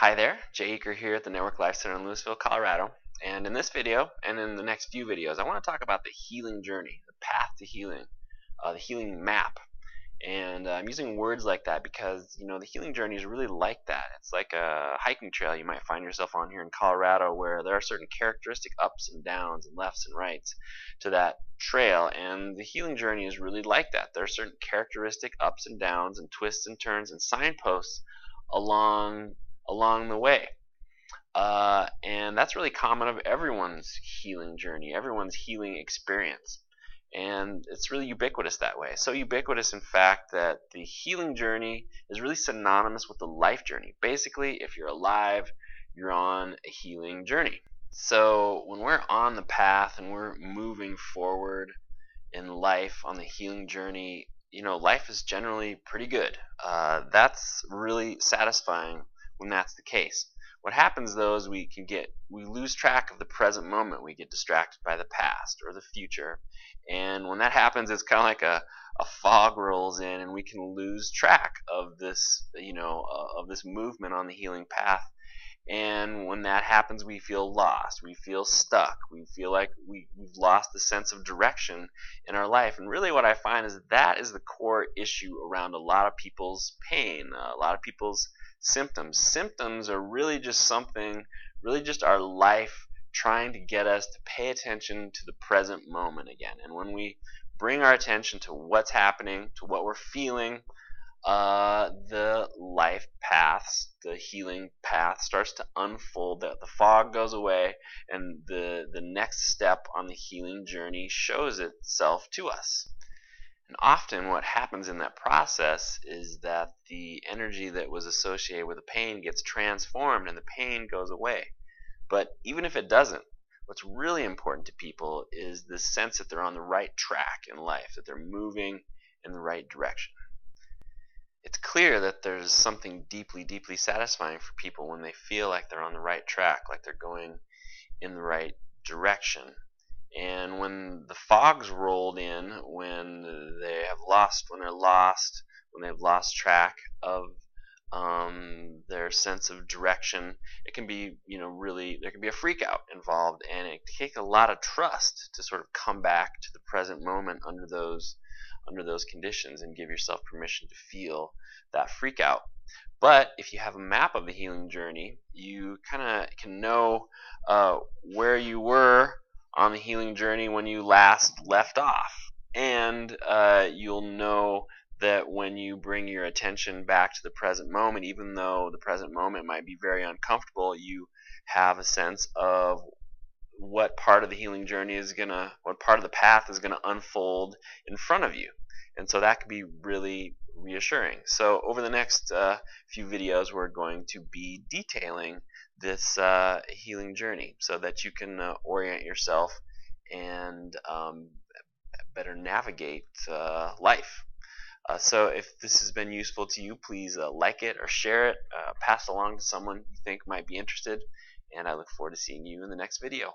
Hi there, Jay Eaker here at the Network Life Center in Louisville, Colorado. And in this video, and in the next few videos, I want to talk about the healing journey, the path to healing, uh, the healing map. And uh, I'm using words like that because, you know, the healing journey is really like that. It's like a hiking trail you might find yourself on here in Colorado where there are certain characteristic ups and downs and lefts and rights to that trail. And the healing journey is really like that. There are certain characteristic ups and downs and twists and turns and signposts along along the way. Uh, and that's really common of everyone's healing journey, everyone's healing experience. And it's really ubiquitous that way. So ubiquitous, in fact, that the healing journey is really synonymous with the life journey. Basically, if you're alive, you're on a healing journey. So when we're on the path and we're moving forward in life on the healing journey, you know, life is generally pretty good. Uh, that's really satisfying when that's the case. What happens though is we can get we lose track of the present moment. We get distracted by the past or the future. And when that happens it's kind of like a, a fog rolls in and we can lose track of this, you know, uh, of this movement on the healing path. And when that happens, we feel lost. We feel stuck. We feel like we, we've lost the sense of direction in our life. And really, what I find is that, that is the core issue around a lot of people's pain, uh, a lot of people's symptoms. Symptoms are really just something, really just our life trying to get us to pay attention to the present moment again. And when we bring our attention to what's happening, to what we're feeling, uh, the life paths, the healing path starts to unfold. that the fog goes away, and the, the next step on the healing journey shows itself to us. And often what happens in that process is that the energy that was associated with the pain gets transformed and the pain goes away. But even if it doesn't, what's really important to people is the sense that they're on the right track in life, that they're moving in the right direction. It's clear that there's something deeply, deeply satisfying for people when they feel like they're on the right track, like they're going in the right direction. And when the fog's rolled in, when they have lost, when they're lost, when they've lost track of um, their sense of direction, it can be, you know, really, there can be a freak out involved, and it takes a lot of trust to sort of come back to the present moment under those under those conditions and give yourself permission to feel that freak out. But if you have a map of the healing journey, you kind of can know uh, where you were on the healing journey when you last left off. And uh, you'll know that when you bring your attention back to the present moment, even though the present moment might be very uncomfortable, you have a sense of what part of the healing journey is going to, what part of the path is going to unfold in front of you. And so that can be really reassuring. So over the next uh, few videos, we're going to be detailing this uh, healing journey so that you can uh, orient yourself and um, better navigate uh, life. Uh, so if this has been useful to you, please uh, like it or share it, pass along to someone you think might be interested, and I look forward to seeing you in the next video.